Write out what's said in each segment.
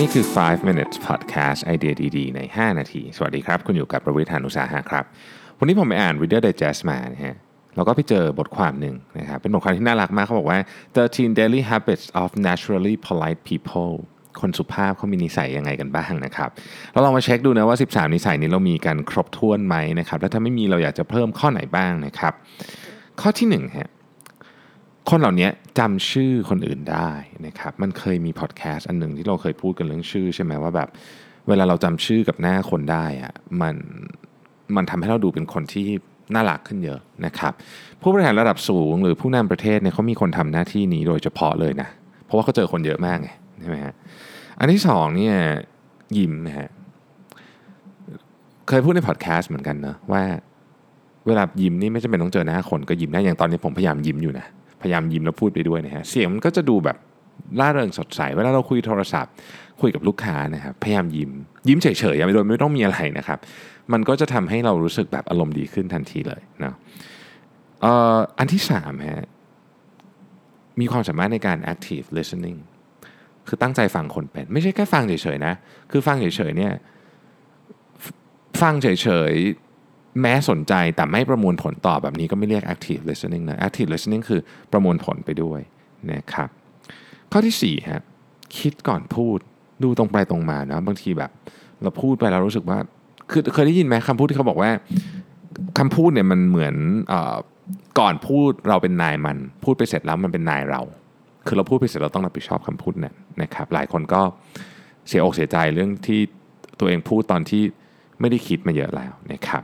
นี่คือ 5 minutes podcast ไอเดียดีๆ ใน 5 นาที สวัสดีครับ คุณอยู่กับประวิทยานุสาหะครับ วันนี้ผมไปอ่าน Reader Digest มานะฮะแล้วก็ไปเจอบทความหนึ่งนะครับ เป็นบทความที่น่ารักมากเขาบอกว่า 13 daily habits of naturally polite people คนสุภาพเขามีนิสัยยังไงกันบ้างนะครับเราลองมาเช็คดูนะว่า 13 นิสัยนี้เรามีกันครบถ้วนไหมนะครับ แล้วถ้าไม่มีเราอยากจะเพิ่มข้อไหนบ้างนะครับ ข้อที่1ฮะ คนเหล่านี้จำชื่อคนอื่นได้นะครับ มันเคยมีพอดแคสต์อันหนึ่งที่เราเคยพูดกันเรื่องชื่อใช่ไหมว่าแบบ เวลาเราจำชื่อกับหน้าคนได้อะมันมันทำให้เราดูเป็นคนที่น่ารักขึ้นเยอะนะครับ ผู้บริหารระดับสูงหรือผู้นำประเทศเนี่ยเขามีคนทำหน้าที่นี้โดยเฉพาะเลยนะ เพราะว่าเขาเจอคนเยอะมากไงใช่ไหมฮะอันที่สองเนี่ยยิ้มนะฮะเคยพูดในพอดแคสต์เหมือนกันนะว่า เวลายิ้มนี่ไม่จำเป็นต้องเจอหน้าคนก็ยิ้มได้อย่างตอนนี้ผมพยายามยิ้มอยู่นะ พยายามยิ้มแล้วพูดไปด้วยนะฮะเสียงมันก็จะดูแบบร่าเริงสดใสเวลาเราคุยโทรศัพท์ คุยกับลูกค้านะครับพยายามยิ้ม ยิ้มเฉยๆยังไม่โดยไม่ต้องมีอะไรนะครับ มันก็จะทำให้เรารู้สึกแบบอารมณ์ดีขึ้นทันทีเลยนะเอ่ออันที่สามฮะมีความสามารถในการ active listening คือตั้งใจฟังคนเป็น ไม่ใช่แค่ฟังเฉยๆนะ คือฟังเฉยๆเนี่ยฟังเฉยๆ แม้สนใจแต่ไม่ประมวลผลตอบแบบนี้ก็ไม่เรียก active listening นะ active listening คือประมวลผลไปด้วยนะครับ ข้อที่4ฮะคิดก่อนพูดดูตรงไปตรงมานะบางทีแบบ เราพูดไปเรารู้สึกว่าคือเคยได้ยินไหมคำพูดที่เขาบอกว่าคำพูดเนี่ยมันเหมือนอก่อนพูดเราเป็นนายมัน พูดไปเสร็จแล้วมันเป็นนายเรา คือเราพูดไปเสร็จเราต้องรับผิดชอบคำพูดเนั้นนะครับหลายคนก็เสียอกเสียใจเรื่องที่ตัวเองพูดตอนที่ไม่ได้คิดมาเยอะแล้วนะครับ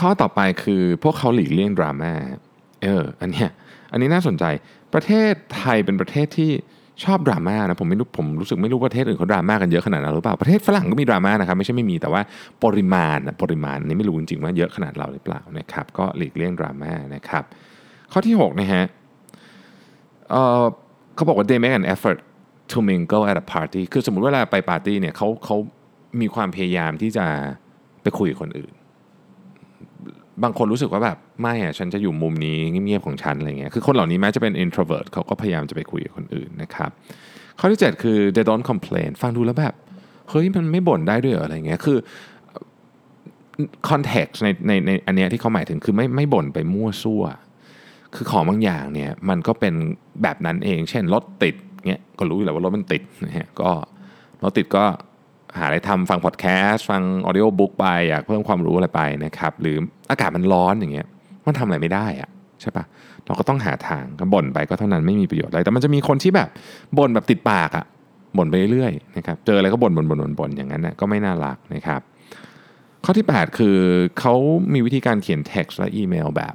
ข้อต่อไปคือพวกเขาหลีกเลี่ยงดราม่าเอออันเนี้ยอันนี้น่าสนใจประเทศไทยเป็นประเทศที่ชอบดราม่านะผมไม่รู้ผมรู้สึกไม่รู้ประเทศอื่นเขาดราม่ากันเยอะขนาดนั้นหรือเปล่าประเทศฝรั่งก็มีดราม่านะครับไม่ใช่ไม่มีแต่ว่าปริมาณปริมาณนี้ไม่รู้จริงๆว่าเยอะขนาดเราหรือเปล่านะครับก็หลีกเลี่ยงดราม่านะครับข้อที่6นะฮะเออเขาบอกว่า they make an effort to mingle at a party คือสมมติเวลาไปปาร์ตี้เนี่ยเขาเขามีความพยายามที่จะไปคุยกับคนอื่น บางคนรู้สึกว่าแบบไม่อะฉันจะอยู่มุมนี้เงียบๆของฉันอะไรเงี้ยคือคนเหล่านี้แม้จะเป็น introvert เขาก็พยายามจะไปคุยกับคนอื่นนะครับข้อที่ 7 คือ they don't complain ฟังดูแล้วแบบเฮ้ยมันไม่บ่นได้ด้วยเหรออะไรเงี้ยคือ context ในในในอันเนี้ยที่เขาหมายถึงคือไม่ไม่บ่นไปมั่วซั่ว คือของบางอย่างเนี่ยมันก็เป็นแบบนั้นเอง เช่นรถติดเงี้ยก็รู้อยู่แล้วว่ารถมันติดนะฮะก็รถติดก็ หาอะไรทำฟังพอดแคสต์ฟังออดิโอบุ๊กไปอยากเพิ่มความรู้อะไรไปนะครับ หรืออากาศมันร้อนอย่างเงี้ยมันทำอะไรไม่ได้อะใช่ปะเราก็ต้องหาทางก็บ่นไปก็เท่านั้นไม่มีประโยชน์อะไรแต่มันจะมีคนที่แบบบ่นแบบติดปากอะบ่นไปเรื่อยๆนะครับเจออะไรก็บ่นบ่นบ่นบ่นบ่นอย่างนั้นนะก็ไม่น่ารักนะครับ ข้อที่ 8 คือเขามีวิธีการเขียน text และอีเมลแบบ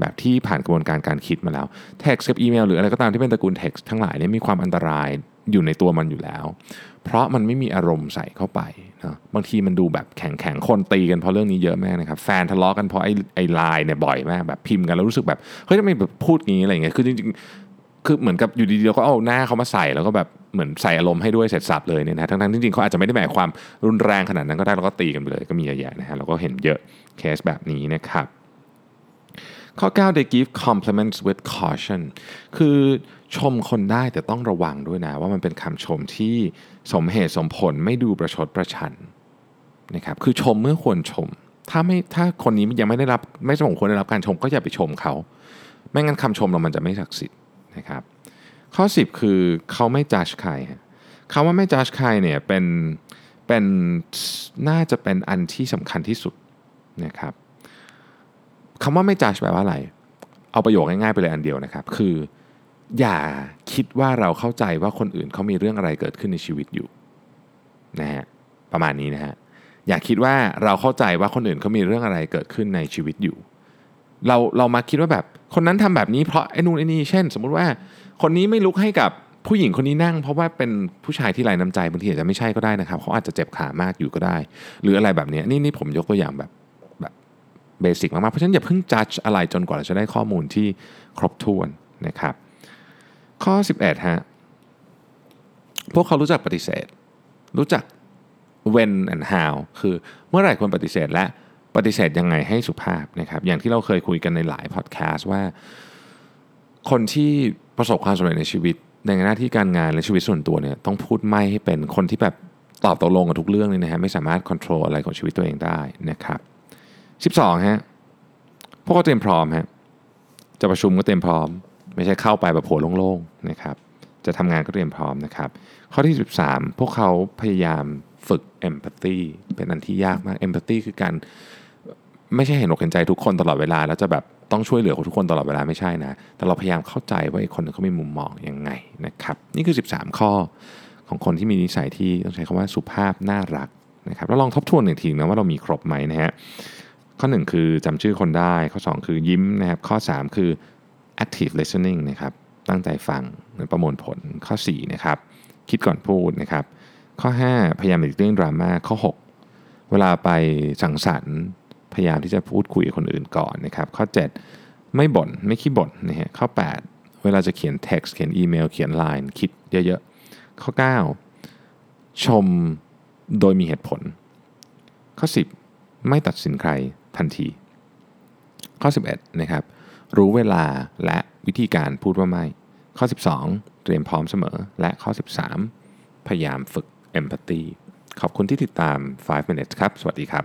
แบบที่ผ่านกระบวนการการคิดมาแล้ว text กับอีเมลหรืออะไรก็ตามที่เป็นตระกูล text ทั้งหลายเนี่ยมีความอันตราย อยู่ในตัวมันอยู่แล้ว เพราะมันไม่มีอารมณ์ใส่เข้าไปนะบางทีมันดูแบบแข็งแข็งคนตีกันเพราะเรื่องนี้เยอะมากนะครับแฟนทะเลาะกันเพราะไอ้ไอ้ไลน์เนี่ยบ่อยมากแบบพิมพ์กันแล้วรู้สึกแบบเฮ้ยทำไมแบบพูดงี้อะไรเงี้ยคือจริงๆคือเหมือนกับอยู่ดีๆเราก็เอาหน้าเขามาใส่แล้วก็แบบเหมือนใส่อารมณ์ให้ด้วยเสร็จสับเลยเนี่ยนะทั้งๆจริงๆเขาอาจจะไม่ได้หมายความรุนแรงขนาดนั้นก็ได้แล้วก็ตีกันไปเลยก็มีเยอะแยะนะฮะเราก็เห็นเยอะเคสแบบนี้นะครับ ข้อ 9 they give compliments with caution คือชมคนได้แต่ต้องระวังด้วยนะ ว่ามันเป็นคำชมที่สมเหตุสมผลไม่ดูประชดประชันนะครับคือชมเมื่อควรชม ถ้าไม่ถ้าคนนี้ยังไม่ได้รับไม่สมควรได้รับการชมก็อย่าไปชมเขา ไม่งั้นคำชมเรามันจะไม่ศักดิ์สิทธิ์นะครับ ข้อ 10 คือเขาไม่จัดใครคำว่าไม่จัดใครเนี่ยเป็นเป็นน่าจะเป็นอันที่สำคัญที่สุดนะครับ คำว่าไม่จัดแปลว่าอะไร เอาประโยคง่ายๆไปเลยอันเดียวนะครับ คือ อย่าคิดว่าเราเข้าใจว่าคนอื่นเขามีเรื่องอะไรเกิดขึ้นในชีวิตอยู่นะฮะประมาณนี้นะฮะอย่าคิดว่าเราเข้าใจว่าคนอื่นเขามีเรื่องอะไรเกิดขึ้นในชีวิตอยู่ เราเรามาคิดว่าแบบ คนนั้นทำแบบนี้เพราะไอ้นู่นไอ้นี่เช่น สมมุติว่า คนนี้ไม่ลุกให้กับผู้หญิงคนนี้นั่ง เพราะว่าเป็นผู้ชายที่ไร้น้ำใจบางทีอาจจะไม่ใช่ก็ได้นะครับเขาอาจจะเจ็บขามากอยู่ก็ได้ หรืออะไรแบบนี้นี่นี่ผมยกตัวอย่างแบบ เบสิกมากๆ เพราะฉะนั้นอย่าเพิ่งจัดอะไรจนกว่าเราจะได้ข้อมูลที่ครบถ้วนนะครับ ข้อ 11ฮะพวกเขารู้จักปฏิเสธ รู้จัก when and how คือเมื่อไหร่ควรปฏิเสธและปฏิเสธยังไงให้สุภาพนะครับ อย่างที่เราเคยคุยกันในหลายพอดแคสต์ว่า คนที่ประสบความสำเร็จในชีวิต ในหน้าที่การงานและชีวิตส่วนตัวเนี่ยต้องพูดไม่ให้เป็นคนที่แบบตอบตกลงกับทุกเรื่องเลยนะฮะไม่สามารถควบคุมอะไรของชีวิตตัวเองได้นะครับ 12ฮะพวกเขาเตรียมพร้อมฮะจะประชุมก็เตรียมพร้อม ไม่ใช่เข้าไปแบบโผล่โล่งๆนะครับจะทำงานก็เตรียมพร้อมนะครับข้อที่ 13 พวกเขาพยายามฝึก empathy เป็นอันที่ยากมาก empathy คือการไม่ใช่เห็นอกเห็นใจทุกคนตลอดเวลา แล้วจะแบบต้องช่วยเหลือทุกคนตลอดเวลาไม่ใช่นะ แต่เราพยายามเข้าใจว่าอีกคนนึงเขามีมุมมองยังไงนะครับ นี่คือ 13 ข้อของคนที่มีนิสัยที่ต้องใช้คำว่าสุภาพน่ารักนะครับแล้วลองทบทวนหนึ่งทีนะว่าเรามีครบไหมนะฮะ ข้อ 1 คือจำชื่อคนได้ ข้อ 2 คือยิ้มนะครับ ข้อ 3 คือ active listening นะครับ ตั้งใจฟังประมวลผล ข้อ 4 นะครับ คิดก่อนพูดนะครับ ข้อ 5 พยายามหลีกเลี่ยงดราม่า ข้อ 6 เวลาไปสังสรรค์ พยายามที่จะพูดคุยกับคนอื่นก่อนนะครับ ข้อ 7 ไม่บ่น ไม่ขี้บ่นนะฮะ ข้อ 8 เวลาจะเขียน text เขียนอีเมล เขียน line คิดเยอะๆ ข้อ 9 ชมโดยมีเหตุผล ข้อ 10 ไม่ตัดสินใคร ทันที ข้อ 11นะครับรู้เวลาและวิธีการพูดว่าไม่ ข้อ 12 เตรียมพร้อมเสมอ และข้อ 13 พยายามฝึก empathy ขอบคุณที่ติดตาม 5 minutes ครับ สวัสดีครับ